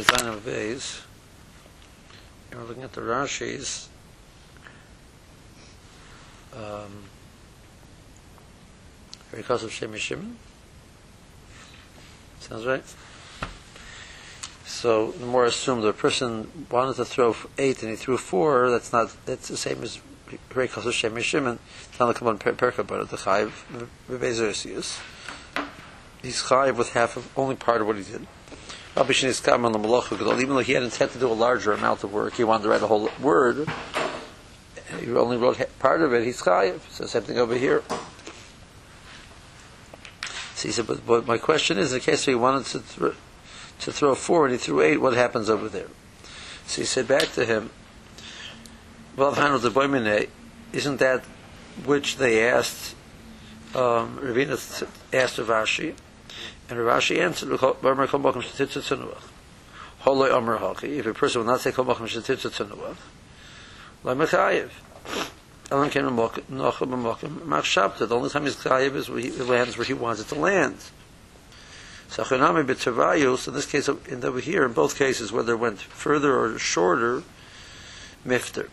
Beis Zayin Beis, and we're looking at the Rashi's, um, because of Shem. Sounds right? So the more assume the person wanted to throw eight and he threw four, that's not, that's the same as because of Shem Shimon. It's not like a perka, but the Chayiv, Bebeis He's Chayiv with half of, only part of what he did. Even though he had intent to do a larger amount of work, he wanted to write a whole word. He only wrote part of it. He's chayiv. So same thing over here. So he said, but, but my question is, in case he wanted to th- to throw four and he threw eight, what happens over there? So he said back to him, well, isn't that which they asked um, Ravina asked Rav Ashi? And Rav Ashi answered, if a person will not say Kol Mokum Shetitza Mechayiv. Elam Ken Mokum, Nochim Mokum, Mach Shabta, the only time he's Chayiv is where he lands where he wants it to land. So Chonami B'Tavayus, in this case, in over here, in both cases, whether it went further or shorter, Mifter.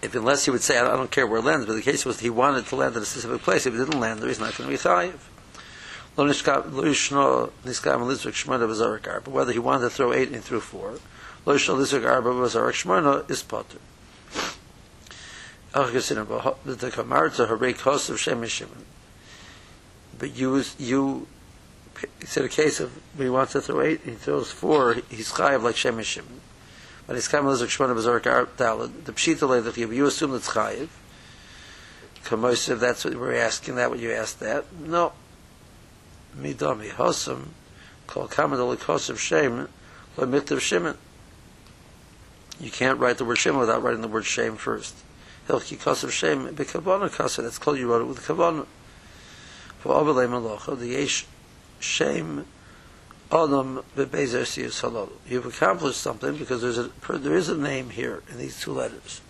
If unless he would say, I don't care where it lands, but the case was he wanted to land in a specific place, if he didn't land there, he's not going to be Chayiv. But whether he wanted to throw eight and threw four, is potter. But you, you, it's in a case of he wants to throw eight and he throws four, he's chayav like shem. But he's kamal lizrak shmona b'zarak arba The pshita lay that you assume that's chayav. Kamosav, that's what we're asking that, what you asked that. No, midami hosam called kamad kosav shem miktav shimon. You can't write the word shimon without writing the word shame first. Hilki kosav shem bekavana kosav. That's called you wrote it with kavana. For avalei malacha the yesh shame adam bebezer siyus halal. You've accomplished something because there's a there is a name here in these two letters.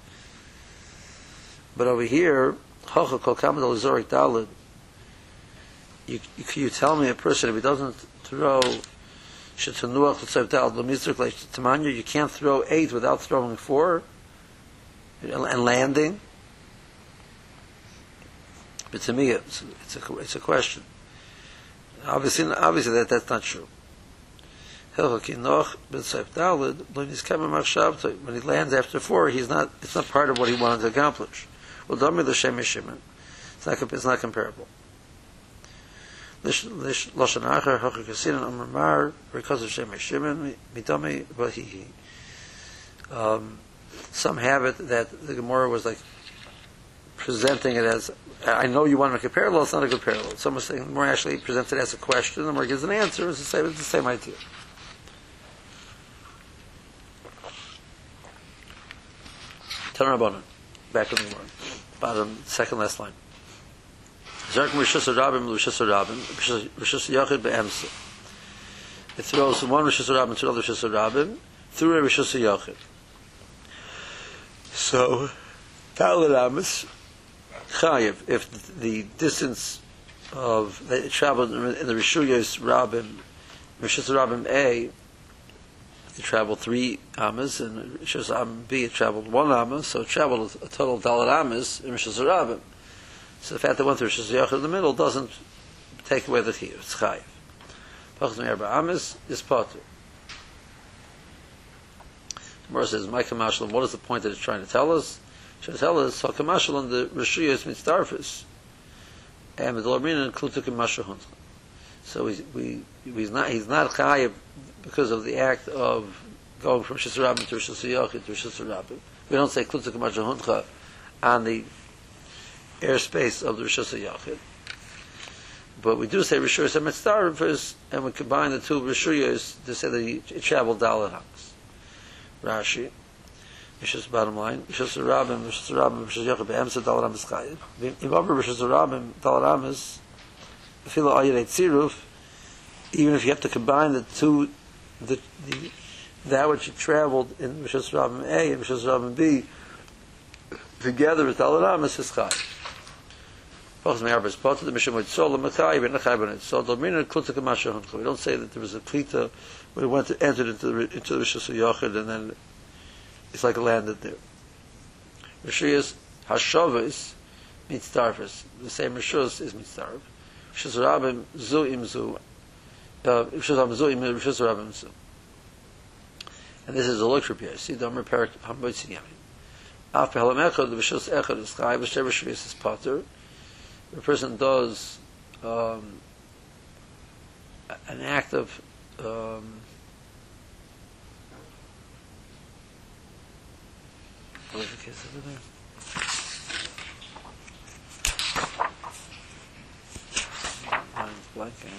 But over here, Hocha kol kamad zorik dalid you, you, tell me a person if he doesn't throw shetanuach l'tzav dal l'mizruk like you can't throw eight without throwing four and landing. But to me, it's, it's a it's a question. Obviously, obviously that that's not true. When he lands after four, he's not. It's not part of what he wanted to accomplish. Well, not. It's not comparable. Because of Shem Vahihi. Um, some have it that the Gemara was like presenting it as, I know you want to make a parallel, it's not a good parallel. Some are saying more actually presents it as a question, the more gives an answer, it's the same, it's the same idea. Tanrabanan, back in the Gemara, bottom, second last line. Zerk Rishus Rabim Rishus Rabim Rishus Yachid Be'emsa. It throws one Rishus Rabim to another Rishus Rabim through a Rishus Yachid. So, Talad Amis Chayiv, if the distance of they traveled in the Rishuyas Rabim Rishus Rabim A it traveled three amas, and Rishus Rabim B it traveled one amas, so it traveled a total of Dalad amas in Rishus Rabim. So the fact that one through Shizayach in the middle doesn't take away the chiyuv. It's chayiv. Pachas Me'erba Amis is potter. Gemara says, "My kamashalim." What is the point that it's trying to tell us? It's trying to tell us how kamashalim the rishuyas mitzdarfis, and the Lormina includes the kamashahun. So he's, we, he's not he's not chayiv because of the act of going from Shisarabim to Shishayach to Shisarabim. We don't say klutzuk kamashahuncha on the airspace of the Rishus Yachid. But we do say Rishus Mitzdarvus, and we combine the two Rishuyas to say that he traveled Dalit Hams. Rashi, Rishus bottom line, Rishus Rabim, Rishus Rabim, Rishus Yachid, Be'emsa Dalit Hams Chayiv. If over Rishus Rabim, Dalit Hams, Filo Ayir Tziruf, even if you have to combine the two, the, the that which traveled in Rishus Rabim A and Rishus Rabim B, together with Hams is Chayiv. The Mishnah the honcha. We don't say that there was a klita it went to, entered into the, into the Rishus Yochid and then it's like landed there. Rishiyas Hashavas tarfus. The same Rishus is mitzarv. Rishus Rabbim zu im zu. Uh, Rishus Rabbim zu im Rabbim zu. And this is a look for See, the Amr Perak Hamboitzi Yamin. Af Pehalam Echad, the Rishus Echad is Chai, V'shev Rishus is Potter. The person does um, an act of um, what was the case over there? Mine's blanking.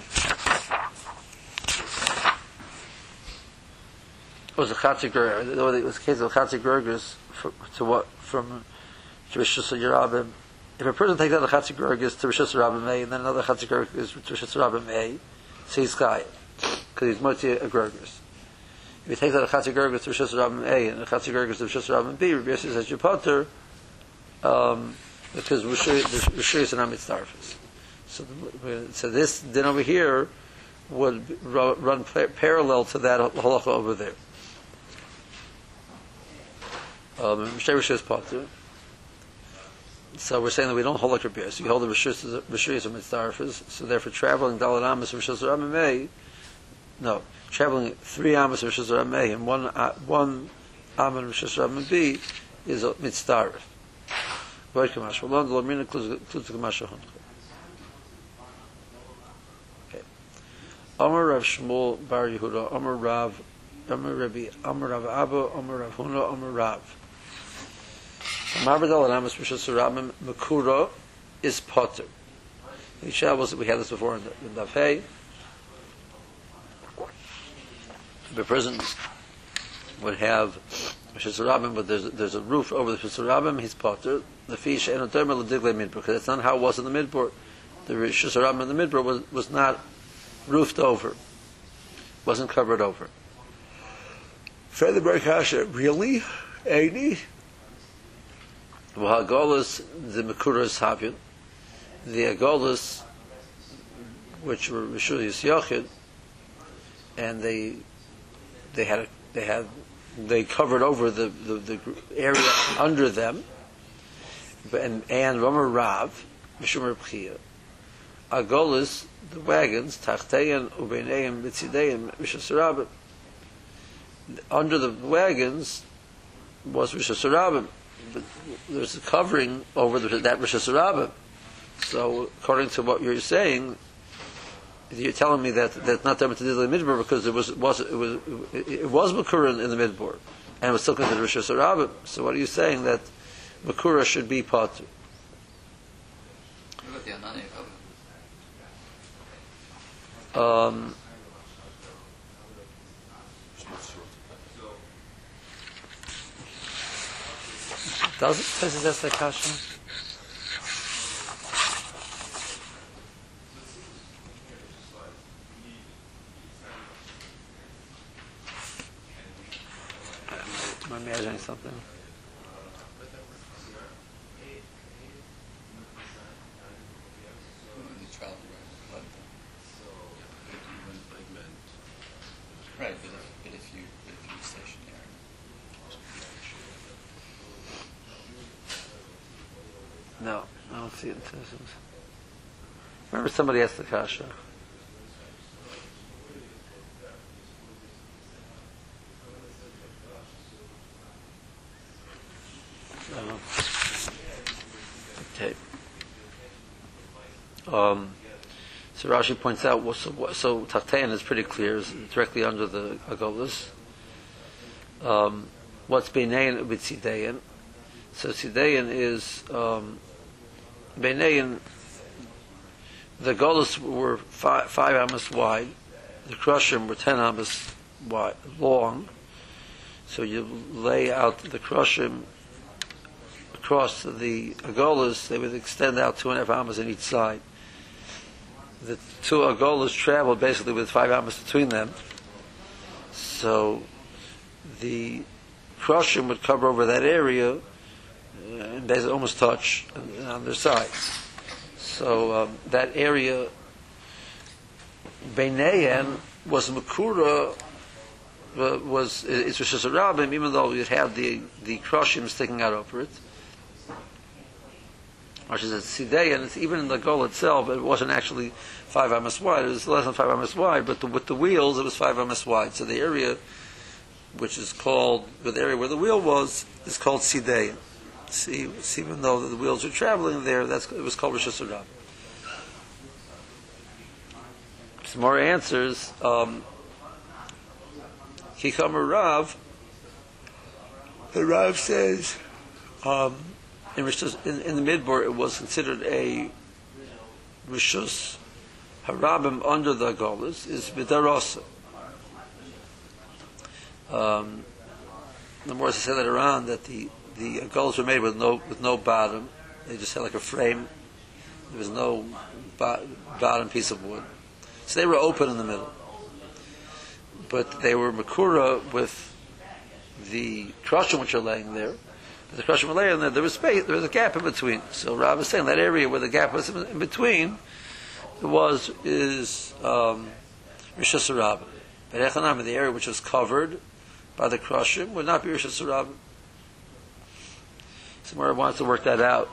It was a Chatzigur, it was a case of Chatzigur to what, from Rishus Yerabim. If a person takes out the Chatzigur to Rishus Yerabim A, and then another Chatzigur to Rishus Yerabim A, so he's Chai, because he's Moti a Gurgus. If he takes out a Chatzigur to Yerabim A, and a Chatzigur to Rishus Yerabim B, Rabbi Yossi says, you um, because Rishus is an Amitzarfis. So, so this din over here would run parallel to that halacha over there. Um, is potter. So we're saying that we don't hold like Rabbi So you hold the Rishus are mitzarfis. So therefore, traveling Dalit Amos Rishus Rameh, no, traveling three Amos Rishus Rameh and one uh, one Amen Rishus Rameh B is a kamash Okay. Amar Rav Shmuel Bar Yehuda, Amar Rav, Amar Rabbi, Amar Rav Abba, Amar Rav Huna, Amar Rav. Marbadal and Amos Rishos Rabim Makura is potter. We had this before in the, the. The person would have Rishos Rabim, but there's, there's a roof over the Rishos Rabim, he's potter. The fish and a terminal digle midbar, because that's not how it was in the midbar. The Rishos Rabim in the midbar was, was not roofed over, wasn't covered over. Further Barakasha, really? 80? V'hagolus the Mekuras Havin, the Agolus, which were Rishul Yochid, and they they had they had they covered over the, the, the area under them, and and Romer Rav Mishum Rebchia, Agolus the wagons Tachteyan Ubeineim Mitzideim Rishas Under the wagons was Rishas there's a covering over the, that Rosh Hashanah. So, according to what you're saying, you're telling me that that's not there to the midbar because it was was it was it was makura in, in the midbar and it was still considered Rosh Hashanah. So, what are you saying that makura should be part? Um, Does it? Says it that's the kasha? Am I imagining something? Right, but if, but if you if you stationary. No, I don't see it in Tennessee. Remember somebody asked the kasha. Okay. Um, so Rashi points out, well, so, so Tachtein is pretty clear, is directly under the Agolas. Um, what's Beinayin with Sidayin? So Sidayin is um, The Golas were five, five amos wide, the Krushim were ten amos wide, long. So you lay out the Krushim across the Agolas, they would extend out two and a half amos on each side. The two Agolas traveled basically with five amos between them. So the Krushim would cover over that area and basically almost touch on their sides. So um, that area, Beineyen, was Makura, was it's Rosh Hashanah, even though it had the the crushim sticking out over it. Which is a sidei, and it's even in the goal itself, it wasn't actually five amas wide. It was less than five amas wide, but the, with the wheels, it was five amas wide. So the area, which is called the area where the wheel was, is called sidei. See, even though the wheels were traveling there, that's it was called Rosh. Some more answers. Um, Kikamer Rav, the Rav says, um, in, in, in the Midbar, it was considered a Rishus Harabim under the Golas, is Midarosa. Um, the more I said that around, that the, the Golas were made with no, with no bottom. They just had like a frame. There was no bo- bottom piece of wood. So they were open in the middle. But they were Makura with the crushim which are laying there. The crushim were laying there. There was space, there was a gap in between. So Rav is saying that area where the gap was in between was, is, um, Rosh But Echanam, the area which was covered by the crushim, would not be Rosh Somewhere wants to work that out.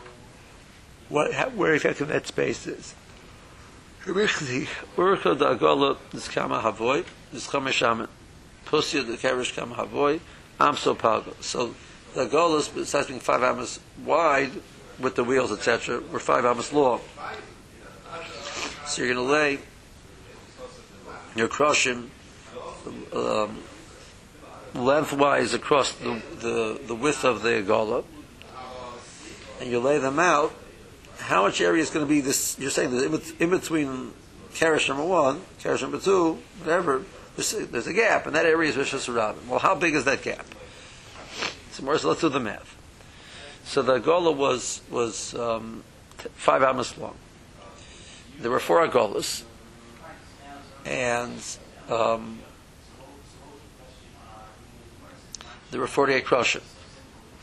What, how, where effective that space is. Urcha da Agola is Kama Havoy, Shaman. Pusia the Kerish Kama Havoy, Amso Pago. So the Agola, besides being five amas wide, with the wheels, etc., were five amas long. So you're going to lay your crushing um, lengthwise across the, the, the width of the Agola, and you lay them out how much area is going to be this? You're saying that in, between Kerish number one, Kerish number two, whatever, there's a, there's a gap, and that area is Rosh Hashanah. Well, how big is that gap? So, let's do the math. So the Agola was was um, five amas long. There were four Agolas, and um, there were 48 Kroshim.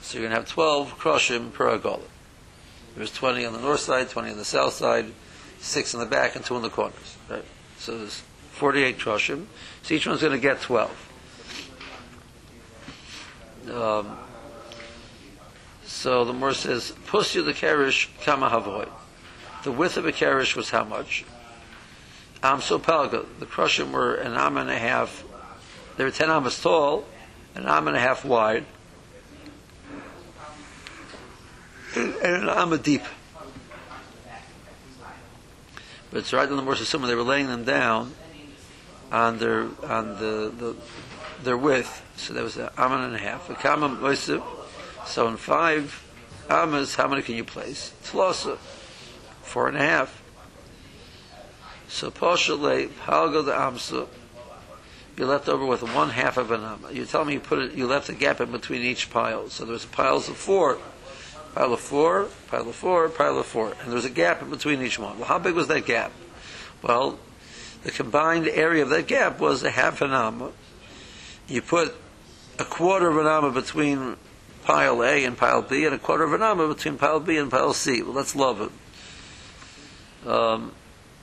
So you're going to have 12 Kroshim per Agola. There's 20 on the north side, 20 on the south side, 6 in the back, and 2 in the corners. Right? So there's 48 Kroshim. So each one's going to get 12. Um, so the Mor says, Pusya the Kerish Kama. The width of a Kerish was how much? Am so Palga. The Krushim were an am and a half. They were 10 amas tall, an am and a half wide, an amma deep. But it's right in the Morse Summah, they were laying them down on their on the, the their width. So there was an amma and a half. A kama moisiv. So in five ammas, how many can you place? Tlosa. Four and a half. So Poshale, Palgo the Amsa, you're left over with one half of an amma. You tell me you put it you left a gap in between each pile. So there's piles of four pile of four, pile of four, pile of four. And there was a gap in between each one. Well, how big was that gap? Well, the combined area of that gap was a half an amma. You put a quarter of an amma between pile A and pile B, and a quarter of an amma between pile B and pile C. Well, that's love it. Um,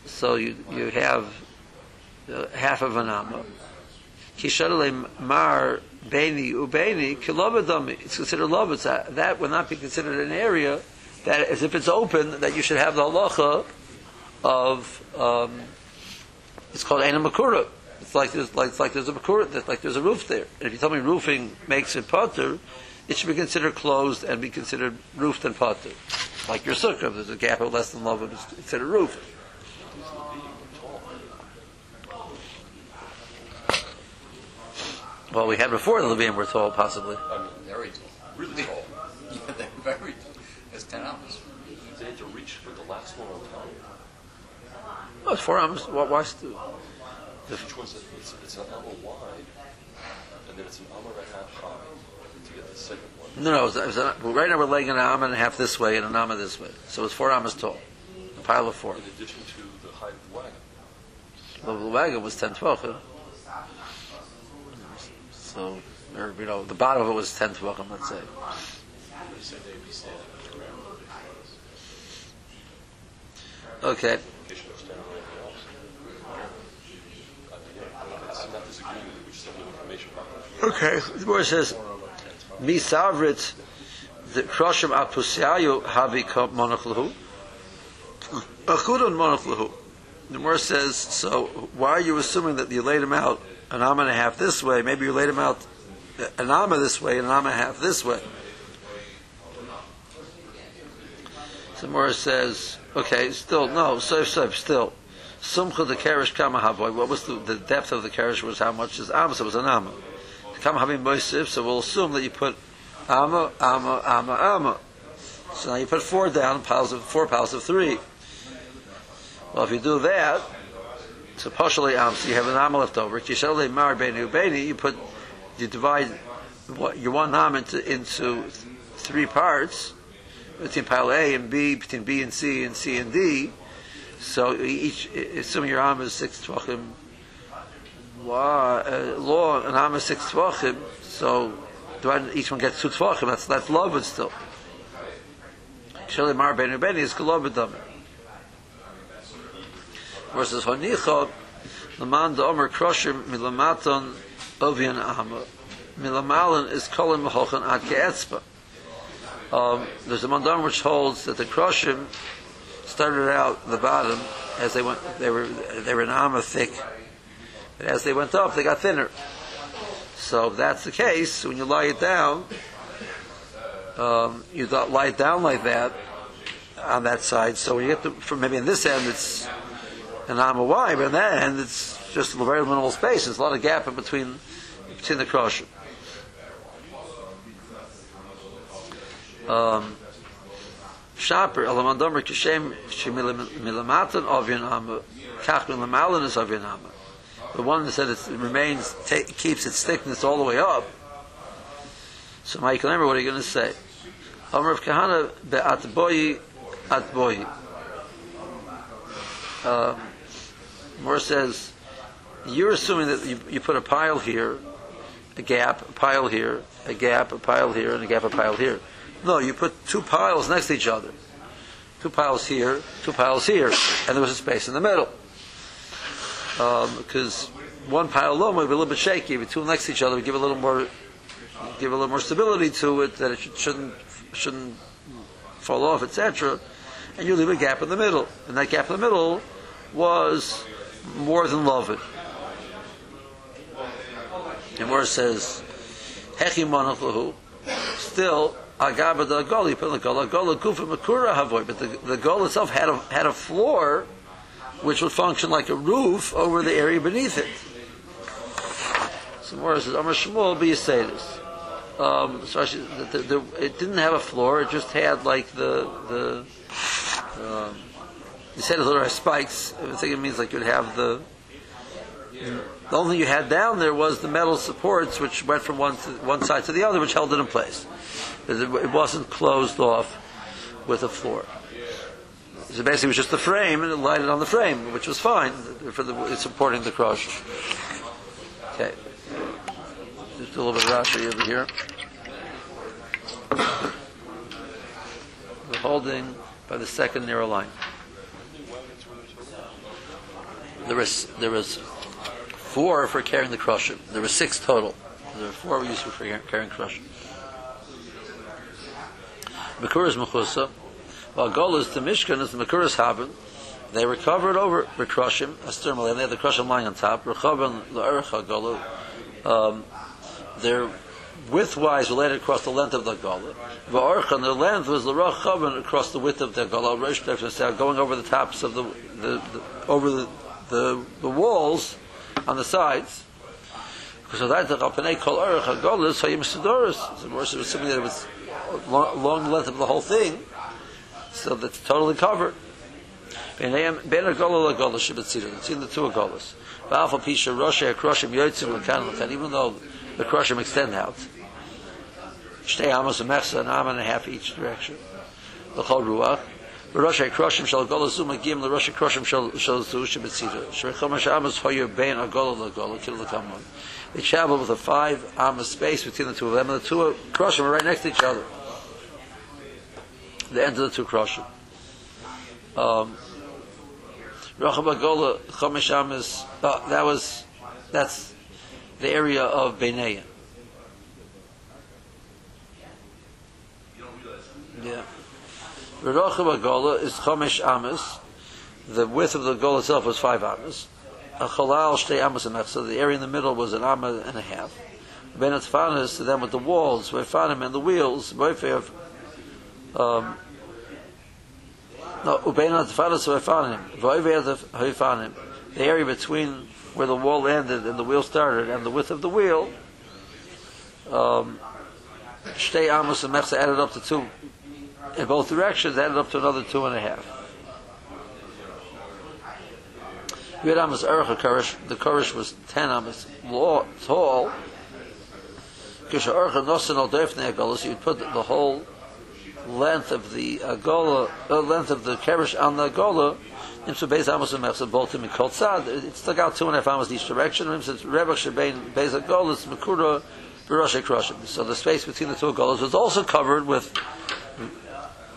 so you you have uh, half of an amma. Mar Beni Ubeni Kilobadami. It's considered love. It's a, that would not be considered an area that, as if it's open, that you should have the halacha of. Um, it's called Ena Makura. It's like there's like, like there's a Makura, like there's a roof there. And if you tell me roofing makes it potter, it should be considered closed and be considered roofed and potter. Like your sukkah, there's a gap of less than love, it's considered roofed. Well, we had before the Levium were tall, possibly. I mean, very tall. Really tall. Yeah, they're very tall. It's 10 hours. They had to reach for the last one on top. Oh, it's four arms. Why? why st- Each one's a, it's, it's an armor wide, and then it's an armor and a half high to get the second one. no, no. It was, it was a, well, right now we're laying an arm and a half this way and an arm this way. So it's four arms tall. A pile of four. In addition to the height of the wagon. Well, the wagon was 10, 12. Huh? So, or, you know, the bottom of it was 10, 12, let's say. Okay. Okay. The word says, "Mi savrit the kroshim apusyayu havi monach lahu." Achudon monach lahu. The Gemara says, so why are you assuming that you laid him out an arm and a half this way? Maybe you laid them out an arm this way and an arm and a half this way. The says, okay, still, no, so, so, still. Sumcha the kerish kama havoy. What was the, the depth of the kerish was how much is amma, so it was an amma. Kama having moisif, so we'll assume that you put amma, amma, amma, amma. So now you put four down, piles of, four piles of three. Well, if you do that, so partially am, so you have an am left over. Kishale mar benu beni, you put, you divide what your one am into into three parts between pile A and B, between B and C and C and D. So each, assuming your am is six tvachim, uh, law an am is six tvachim, so each one gets two tvachim. That's that's love, but still. Kishale mar benu beni is kolobedam versus Honicha, the man the Omer Crusher Milamaton Ovian Amma. Milamalan is Kolim Mahochan Ad Keetzba. Um, there's a mandam which holds that the Crushim started out the bottom as they went, they were, they were an amma thick, but as they went up, they got thinner. So if that's the case, when you lie it down, um, you lie it down like that on that side. So when you get to, from maybe in this end, it's an amma in that end, it's just a very minimal space. There's a lot of gap in between between the kroshim. Um, Shaper, alamandomer kishem shemilamatan ovyan amma, kach milamalan is ovyan amma. The one that said it remains, ta- keeps its thickness all the way up. So, Michael, remember what are you going to say? Omer of Kahana be'atboyi atboyi. Um, Moore says, you're assuming that you, you put a pile here, a gap, a pile here, a gap, a pile here, and a gap, a pile here. No, you put two piles next to each other. Two piles here, two piles here, and there was a space in the middle. Um, because one pile alone would be a little bit shaky. If two next to each other, would give a little more, give a little more stability to it, that it should, shouldn't shouldn't fall off, etc. And you leave a gap in the middle, and that gap in the middle was more than. And where it says, Hechi monachlahu, still, agaba the gol, you put the gol, gol, kufa makura havoy, but the, the gol itself had a, had a floor which would function like a roof over the area beneath it. So more says, Amar Shmuel this. Um, so actually, the, the, the, it didn't have a floor; it just had like the the. Um, you said there are spikes. I think it means like you'd have the. The only thing you had down there was the metal supports, which went from one to, one side to the other, which held it in place. It wasn't closed off with a floor. So basically, it was just the frame, and it lighted on the frame, which was fine for the supporting the crush. Okay, just a little bit of Rashi over here. We're holding by the second narrow line. There was there was four for carrying the crusher. There were six total. There were four used for carrying crusher. Makuras mechusa. While Golas to Mishkan is the Makuras haben. They were covered over the crushim, and they had the crushim lying on top. Rechavan la'ercha gola. Um, they're widthwise related across the length of the gola. Va'archa, the length was the rachavan across the width of the gola. Rosh going over the tops of the, the, the over the, the the walls on the sides. So that the Rapanei Kol Arach HaGolis Hayim Sidoris. So Moshe was assuming that was long, length of the whole thing, so that's totally covered. Ben HaGolah LaGolah Shabbatzira. It's in the two Golas. V'alfa Pisha Rosh HaKroshim Yotzim L'kan L'kan. Even though the Kroshim extend out. Shtei Amos and Mechsa, an Am and a half each direction. L'chol Ruach. Rosh HaKroshim shall go l'zum agim l'Rosh HaKroshim shall shall zu shebetzira. Shreichom Hashamas hoyer bein agola l'gola kil l'kamon. They travel with a five amma space between the two of them, and the two Kroshim are right next to each other. The end of the two Kroshim. Um, Rachab Agola, Chomesh Amas, uh, that was, that's the area of Beinaya. Yeah. Rachab Agola is Chomesh Amas. The width of the goal itself was five amas. A chalal shtei amas and so the area in the middle was an amma and a half. Ben Atfanis to them with the walls, Vaifanim and the wheels, Vaifev, um, no, Ubein Vaifanim, Vaivev Vaifanim, the area between where the wall ended and the wheel started and the width of the wheel, um, Shtei Amos and Mechsa added up to two, in both directions, added up to another two and a half. Had Amos Erech Kurish, the Kurish was 10 Amos tall, Kisha Erech Nosen al Defne Agola, you'd put the whole length of the Agola, uh, length of the Kerish on the Agola, into Beis Amos and Mechsa, both in Mikol Tzad, it stuck out two and a half Amos each direction, and Rebbe Shebein Beis Mekura, Kroshim. So the space between the two Agolas was also covered with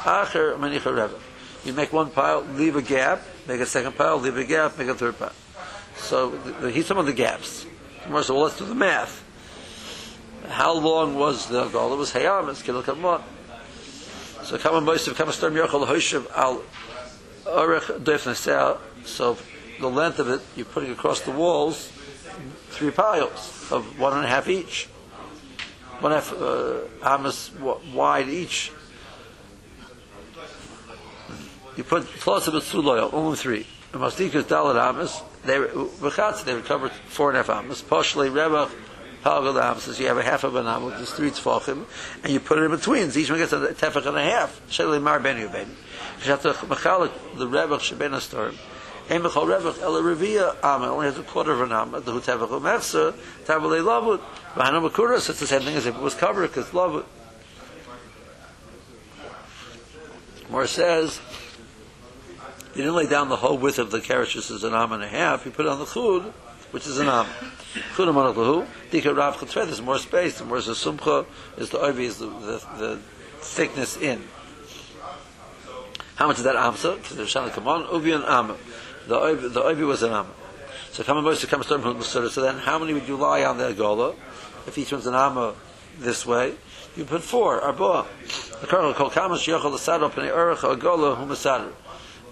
Acher, Manichoy Revach. You make one pile, leave a gap, make a second pile, leave a gap, make a third pile. So he's some of the gaps. More so, well, let's do the math. How long was the goal? It was Hayamas, Kidal Kamon. So Kama Storm Yerchol Al Orech Defnesel. So the length of it, you're putting across the walls three piles of one and a half each. One half uh, amas wide each. You put plus of it loyal, only three. The umm Masdikas Dalit amas, they V'chatz, they recovered four and a half amas. Poshli Rebach Palgal amas, you have a half of an am, which is three tzfachim, and you put it in between. Each one gets a tefach and a half. Sheli Mar Ben Yuben. Shat Mechalik, the Rebach Sheben Astorim. Ein Mechal Rebach El Revia Am, only has a quarter of an am. The Hu Tefach Umefsa, Tabalei Lavut. V'hanam Akuras, it's the same thing as if it was covered, because Lavut. More says, you didn't lay down the whole width of the carriage just as an arm and a half. You put it on the chud, which is an arm. Chud amanach lahu. Dika rav chutfed. There's more space. The more is the sumcha. Is the ovi is the, the, the thickness in. How much is that amsa? Because the shana come on. Uvi and am. The ovi, the ovi was an am. So come on, come start from So then, how many would you lie on the gola? If each one's an amma uh, this way, you put four. Arba. The colonel called kamas yochel the sadal pnei erech agola humasadar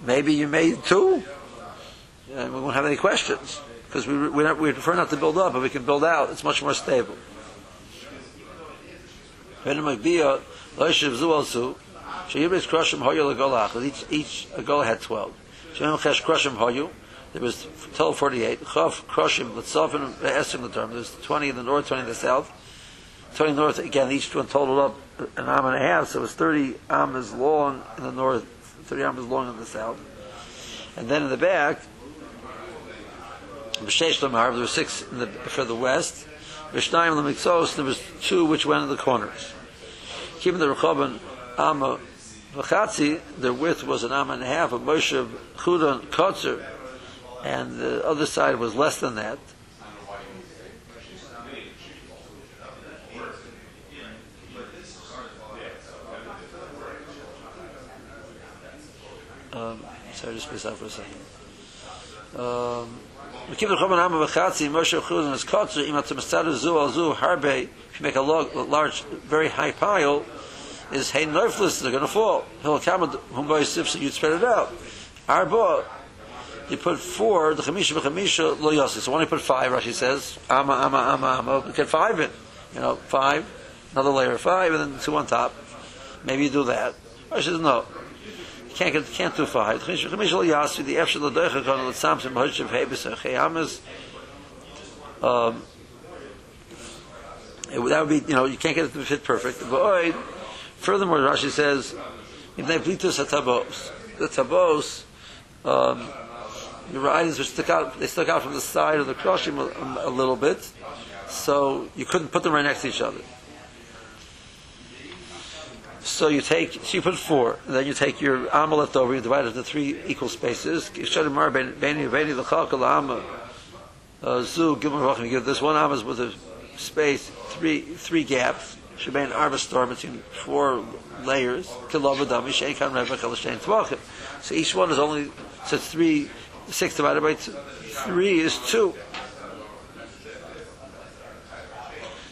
maybe you made two, and we won't have any questions because we we, we prefer not to build up, but we can build out. It's much more stable. Each each agola had twelve. There was twelve forty-eight. Chav krushim l'tzofin esrim the term. There's twenty in the north, twenty in the south. Twenty north again. Each one totaled up an arm and a half, so it was thirty amas long in the north, 30 arms long in the south. And then in the back, there were six the, for the west. B'shnayim Lamiksos, there was two which went in the corners. Keeping the Rechoban Amma V'chatzi, their width was an Amma and a half, a Moshe Chudon Kotzer, and the other side was less than that. Um, sorry, just space for a second. Um, keep the Choban Amma B'chatzi, Moshe Chudon is Kotzer, Ima Tzemestadu Zu Al Zu Harbe, if you make a large, very high pile, is Hein Neuflis, they're going to fall. He'll come whom by so you'd spread it out. Arba, you put four, the Chamisha B'chamisha Lo Yossi. So when you put five, Rashi says, Amma, Amma, Amma, Amma, you get five in. You know, five, another layer of five, and then two on top. Maybe you do that. Rashi says, no. Can't, get, can't five. Chamisha B'chamisha Lo Yossi, the Efshel Doicha Kon, Lo Tzamsim, Hodshev, Hebes, Cheyamas, um, it, that would be, you know, you can't get it to fit perfect. But furthermore, Rashi says, if they plitus hatabos, the tabos, um, your items which stuck out, they stuck out from the side of the kroshim a, a little bit, so you couldn't put them right next to each other. So you take, so you put four, and then you take your amma left over, you divide it into three equal spaces. Uh, zu. Give this one amma with a space, three three gaps. Shebein arba storm between four layers. So each one is only so three. Six divided by two, three is two.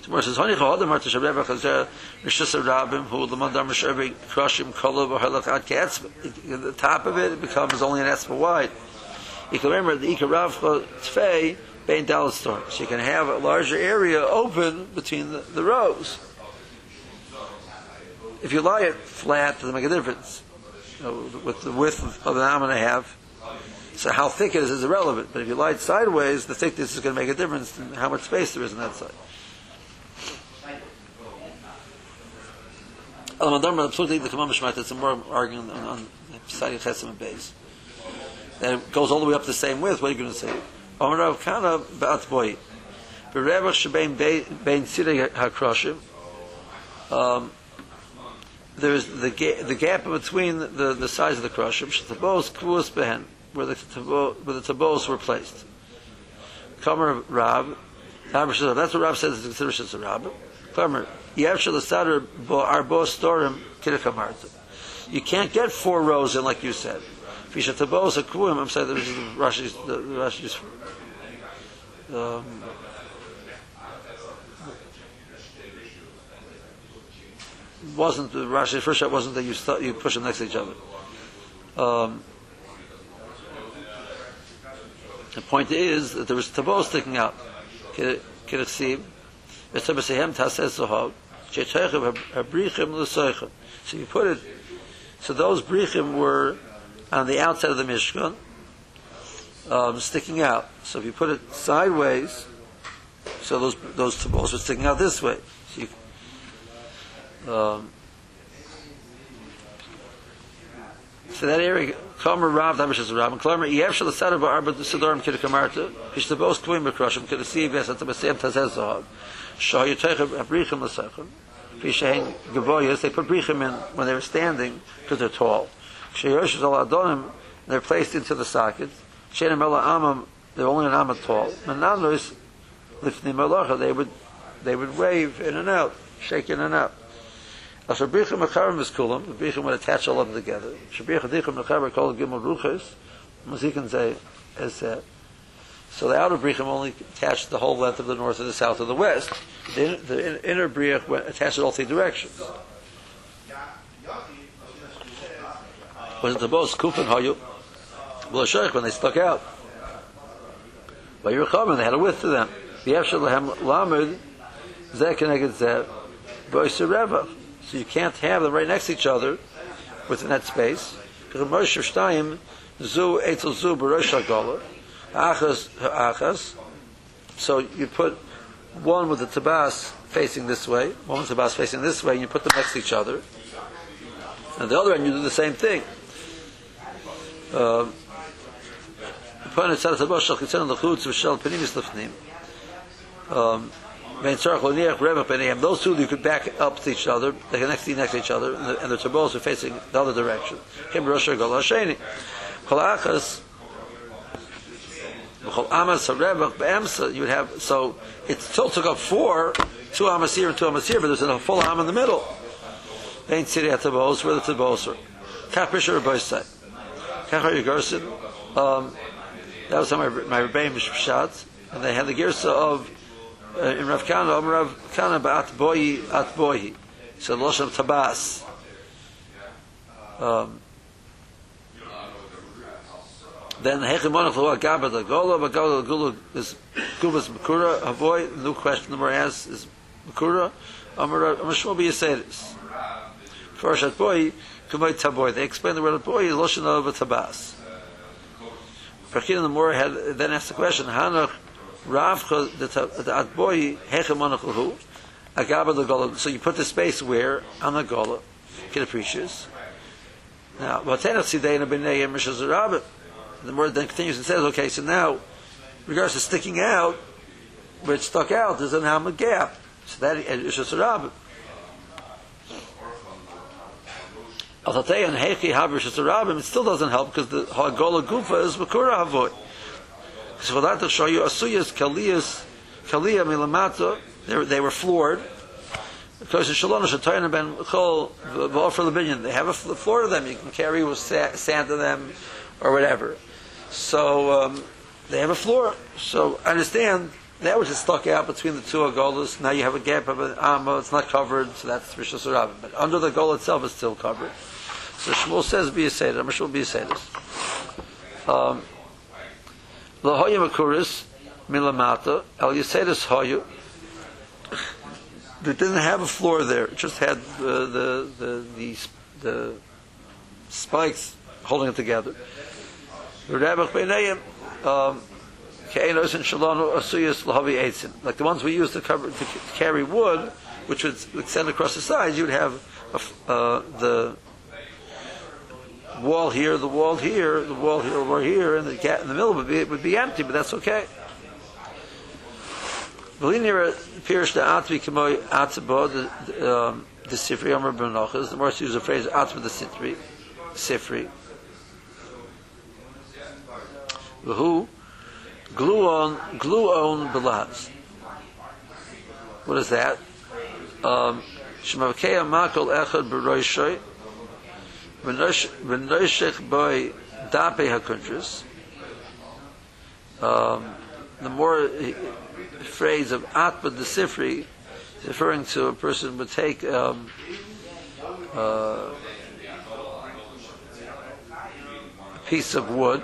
Moshe says, "Honey marta chazer who the mandar ad ketzba." The top of it, becomes only an etzba wide. You can remember the ikaravcha tfei bein dalat storm. So you can have a larger area open between the, the rows. If you lie it flat, it doesn't make a difference. You know, with the width of an arm and a half, so how thick it is is irrelevant. But if you lie it sideways, the thickness is going to make a difference in how much space there is on that side. Al-Madar absolutely the Kamam Shmat, it's more arguing on, on Sadi Chesim and Beis. Then it goes all the way up the same width, what are you going to say? Omer Rav Kahana Ba'at Boi. Berevach Shebein Bein Sidei HaKroshim. Um, there's the, ga- the gap between the, the size of the kroshim, shetabos kvuos behen, where the where the tabos were placed. Kamer Rab, that's what Rab says is considered as a Rab. You can't get four rows in like you said. Tabos I'm saying this is Rashi's, the Rashi's, um, wasn't the Rashi first shot wasn't that you stu- you push them next to each other. Um, the point is that there was tabo sticking out. Tases zohov, she'teichim habrichim l'soichim. So you put it. So those brichim were on the outside of the mishkan, um, sticking out. So if you put it sideways, so those those tabos were sticking out this way. So you, um, so that area, Kamer Rav, is Rav, and Klamer, Yev Shal Asada Ba'arba Sidorim Kida Kamarta, Ishtabos Kvim Bekrashim, Kida Siv Yes, The Basem Tazez Zahav, Shah Yotechem Abrichim L'Sechem, Vishahin Gavoyas, they put Brichim in when they were standing, because they're tall. Sheyosh Zal Adonim, they're placed into the sockets. Shenim Ela Amam, they're only an Amam tall. Menanus, Lifnim Elacha, they would, they would wave in and out, shake in and out. As a brichim mecharim is kulam, the brichim would attach all of them together. Shabricha dichim mecharim called gimel ruchas, Mazikin say, as that. So the outer brichim only attached the whole length of the north and the south and the west. The, the inner went attached it all three directions. When the both kufin hayu, well, when they stuck out. By your and they had a width to them. The Efshel Lahem Lamed, Zeh Keneged Zeh, Boiser. So you can't have them right next to each other within that space. Because Moshe Shtayim, Zu Zu Achas Achas. So you put one with the tabas facing this way, one with the tabas facing this way, and you put them next to each other. And the other end, you do the same thing. Um, lefnim. Um, those two you could back up to each other, they can next to next to each other, and the, and the are facing the other direction. Kol Amas Harevach Be'emsa, you would have, so it still took up four, two Amas here and two Amas here, but there's a full Am in the middle. Ain't Siri at tabos, where the tabos are. Kapish or both. Kachar Yagursin, um, that was how my, my Rebbeim Shabbat, and they had the Girsa of uh, in Rav Kahana, Om Rav Kahana ba'at boyi at boyi. So Loshem Tabas. Um, then Hechimonach Lo Agaba the Gola, Bagala the Gula is Gubas Makura, Havoy, new question the Moraz is Makura, Amar Shmobi Yasedis. First at boy, Kamoy Taboy. They explain the word at boy, Loshem Lo Tabas. Perkin the Mor had then asked the question, Hanach Rav the Atboy Hechemonachlahu Agaba the Gola. So you put the space where on the Gola, Kid appreciates. Now, Vatena Sidena B'nei Mishaz Rabbit. The word then continues and says, okay, so now, regards to sticking out, where it stuck out, there's an Hamad gap. So that is a you, in Hechi Haber Shesarabim, it still doesn't help because the Hagola Gufa is Makura Havoy. So for that to show you, Asuyas, Kaliyas, Kaliya Milamata, they were, floored. Because the Shalom Shatayan Ben Chol V'Ofer Lebinyan, they have a floor to them. You can carry with sand to them or whatever. So um, they have a floor. So I understand that was just stuck out between the two agolas. Now you have a gap of an amma. It's not covered, so that's Rishos Rabbim. But under the goal itself, it's still covered. So Shmuel says be a seder. Shmuel be a seder. Um, Lahoya milamata el yisedus hoyu. It didn't have a floor there. It just had the the the the, the spikes holding it together. Um. Like the ones we use to cover to carry wood, which would extend across the sides, you'd have a uh, the wall here, the wall here, the wall here, over here, and the gap in the middle would be would be empty, but that's okay. The atvi k'moy atzabo the phrase atzba the sifri. V'hu gluon gluon belaz. What is that? Um, Shemavkei makol echad b'roishoy v'noshech boy dape hakuntris. Um, the more phrase of atma the sifri referring to a person would take um, uh, a piece of wood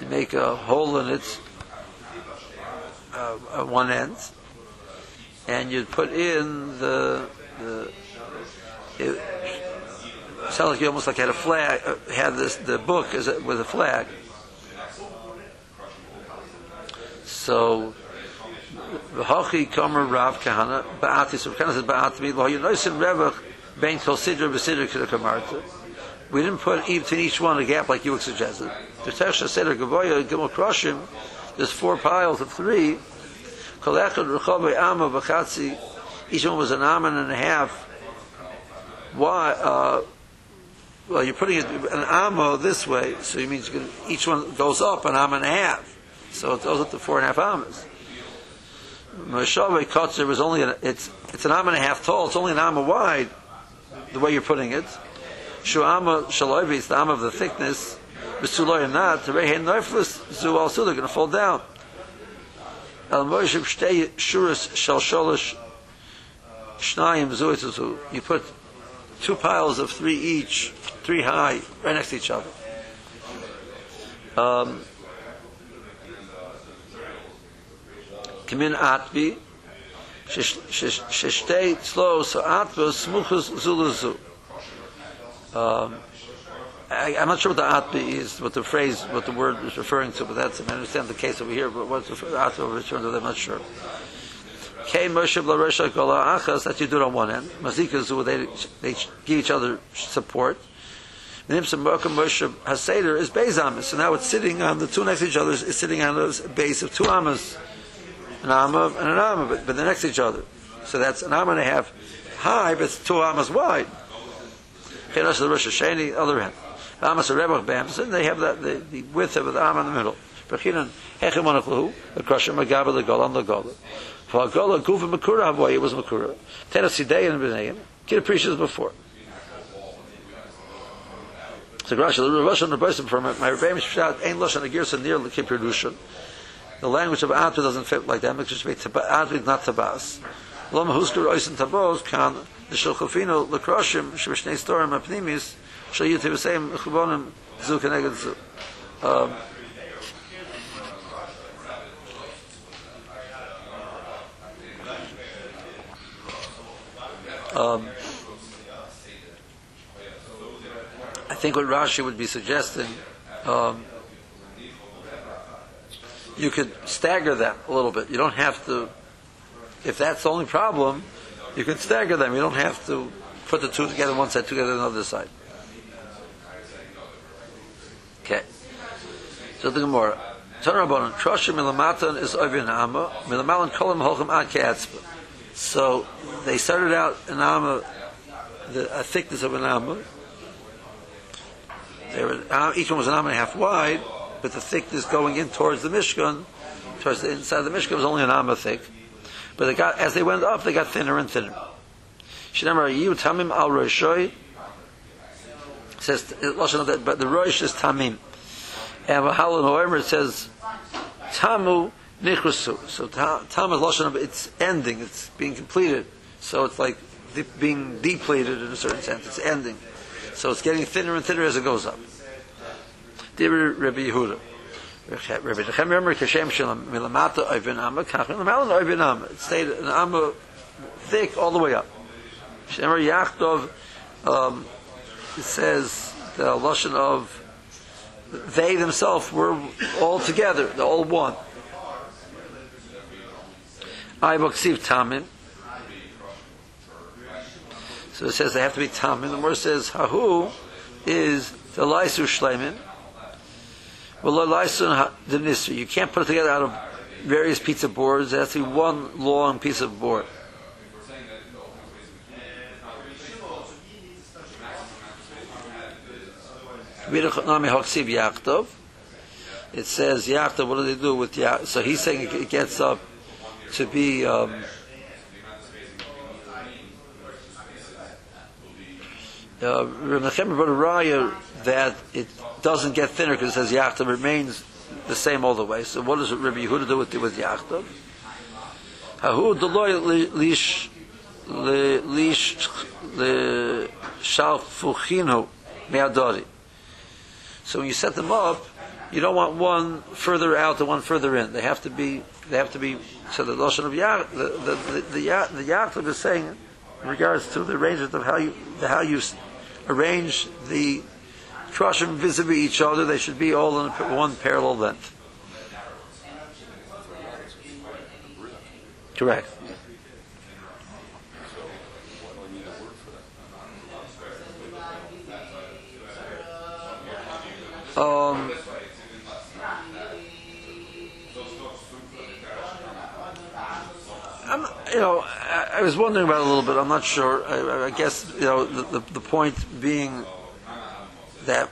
you make a hole in it uh, at one end and you'd put in the the it sounds like you almost like had a flag uh, had this the book as a, with a flag. So v'hachi kamer Rav Kahana ba'atis Rav Kahana says ba'atmi lo yinosim revach bein kol sidra b'sidra k'da we didn't put between each one a gap like you suggested. The Tesha Seder Gavoya Gimel Kroshim, there's four piles of three. Each one was an amen and a half. Why? Uh, well, you're putting an amma this way, so you can, each one goes up an amma and a half. So it goes up to four and a half ammas. Meshave Kotzer was only, an, it's, it's an amma and a half tall, it's only an amma wide, the way you're putting it. Shu'ama shaloivi is the am of the thickness. B'suloy not to rehen neifus zu also they're going to fall down. Al moishim shtei shuras shal sholosh shnayim zu You put two piles of three each, three high, right next to each other. Um, Kimin atbi sheshtei tzlo so atbos smuchus zuluzu. Um, I, I'm not sure what the atbi is, what the phrase, what the word is referring to, but that's, I understand the case over here, but what's the atbi referring to, I'm not sure. Kei Moshe Blarosha Gola Achas, that you do it on one end. Mazika Zu, they, they give each other support. Nimsa Mokum Moshe Haseder is Beis so now it's sitting on the two next to each other, is sitting on the base of two Amas. An Amma and an Amma, but, but they're next to each other. So that's an Amma and a half high, but it's two Amas wide. Chelas the Rosh Hasheni, other end. Amas Rebach Bams, and they have that, the, the width of the arm in the middle. Bechinan, Hechem Onachlu, the Krosher Magaba, the Golan, the Gola. For Gola, Gufa Makura Havoy, it was Makura. Tena Sidei and B'nayim, Kid appreciates before. So Grasha, the and the Baisim from my Rebbeim Shpshat, Ein Losh and a Girsa near the Kippur The language of Atu doesn't fit like that, because Atu not Tabas. Loma Husker Oisin Tabos can Shulchofino Shvishnei Storim Apnimis Shal Yutiv Chubonim Zu Keneged Zu. Um, um, I think what Rashi would be suggesting, um, you could stagger them a little bit. You don't have to, if that's the only problem, you can stagger them. You don't have to put the two together one side, together on the other side. Okay. So the Gemara. Krosher Milamatan is Ovin Milamalan Kolam. So they started out an Amma, the, a thickness of an Amma. They were, uh, each one was an Amma and a half wide, but the thickness going in towards the Mishkan, towards the inside of the Mishkan was only an Amma thick. But they got, as they went up, they got thinner and thinner. Shinamar Yu Tamim Al Roshoi says, that, but the Rosh is Tamim. And However it says Tamu Nichrusu. So ta- Tam is Lashon it's ending, it's being completed. So it's like being depleted in a certain sense. It's ending. So it's getting thinner and thinner as it goes up. Dear Rabbi Yehuda. Rabbi Nechem remember Kashem Milamata Oivin Amma Milamalon Oivin Amma. It stayed an Amma thick all the way up. Shemar Yachtov um, it says the Lashon of they themselves were all together, they're all one. Iboksiv Tamim. So it says they have to be Tamim. The word says Hahu is the Laisu Shleimin. Well, Laisu the Nisri. You can't put it together out of various pizza boards. It has to be one long piece of board. It says Yachtov. What do they do with Yachtov? So he's saying it gets up to be. Um, uh, that it doesn't get thinner because it says Yachtov remains the same all the way. So what does Rabbi Yehuda do with with Yachtov? Hahu deloy lish lish shalfuchinu me'adori. So when you set them up, you don't want one further out and one further in. They have to be. They have to be. So the lashon of yach, the the the, the, the is saying in regards to the arrangement of how you how you arrange the kroshim vis-a-vis each other. They should be all in one parallel length. Correct. Um, I'm, you know, I, I was wondering about it a little bit. I'm not sure. I, I guess you know the, the, the point being that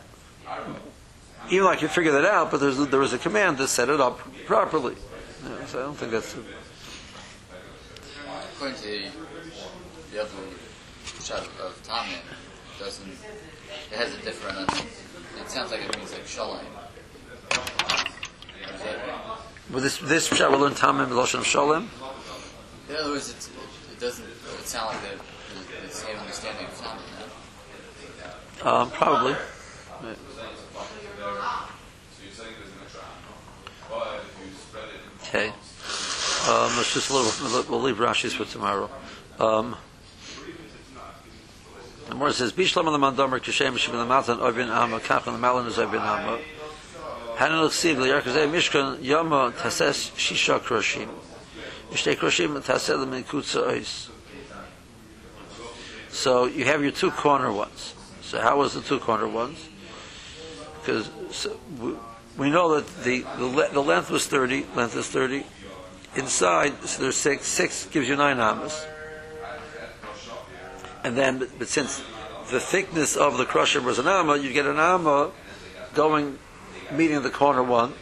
even though I could figure that out, but there's there was a command to set it up properly. You know, so I don't think that's. According to the other shot of Tamin, doesn't it has a different? It sounds like it means like shalom. With this this shot we'll learn Tamim Lashon Shalem. In other words, it, it doesn't it sound like the, the, the same understanding of Tamin. Now. Um, probably. Okay. Um, let's just a little. We'll leave Rashi's for tomorrow. Um, the more says, "Bishlam lemandomer kishem shivin lamatan ovin ama kach and malin is ovin ama." Hanan l'chsiv liyarkazei mishkan yama tases shisha kroshim. Mishtei kroshim lemin kutza ois. So you have your two corner ones. So how was the two corner ones? Because we, know that the the, the length was thirty. Length is thirty. Inside, so there's six. Six gives you nine amas. And then, but, but since the thickness of the Krosher was an amma, you get an amma going, meeting the corner one.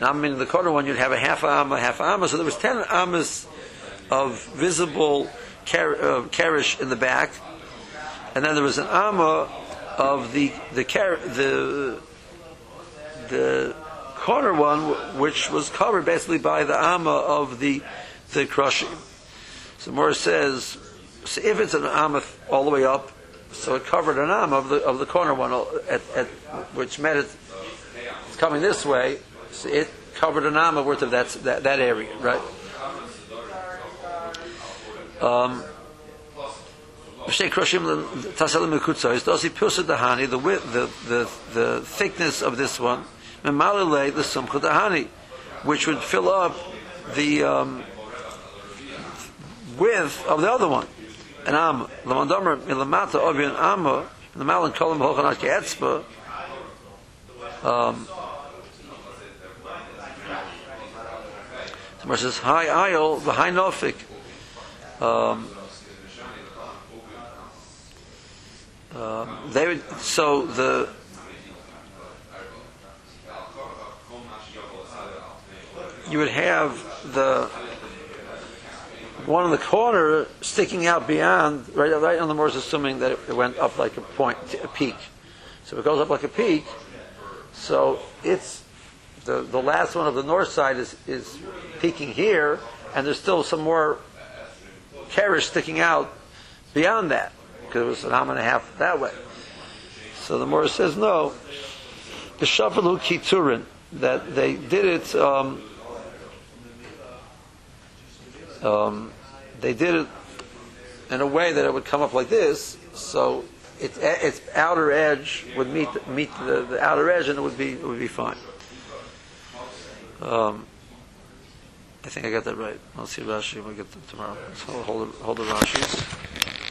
Now, meeting the corner one, you'd have a half amma, half amma. So there was ten ammas of visible car- uh, in the back, and then there was an amma of the the the the corner one, which was covered basically by the amma of the the crushing. So Morris says, so if it's an amma all the way up, so it covered an amma of the of the corner one uh, at, at which meant it, it's coming this way, so it covered an amma worth of that that, that area, right? Um, Shei Kroshim Tasalim Mekutzois, Dosi Pirsa Dahani, the, the, the, the thickness of this one, Memalile, the Sumcha Dahani, which would fill up the um, width of the other one. An Amma. Lamandomer, Milamata, Obi an Amma, the Malin Kolam Hochanat Yetzba, um, versus high aisle, the high nofik. Um, um, they would, so the you would have the one in the corner sticking out beyond, right, right on the Morse, assuming that it went up like a point, a peak. So it goes up like a peak. So it's the the last one of the north side is is peaking here, and there's still some more carriage sticking out beyond that because it was an arm and a half that way. So the Morse says no. The Shavalu Kiturin that they did it. Um, um, they did it in a way that it would come up like this, so its its outer edge would meet meet the, the outer edge, and it would be it would be fine. Um, I think I got that right. I'll see Rashi when we get to tomorrow. So hold hold the Rashis.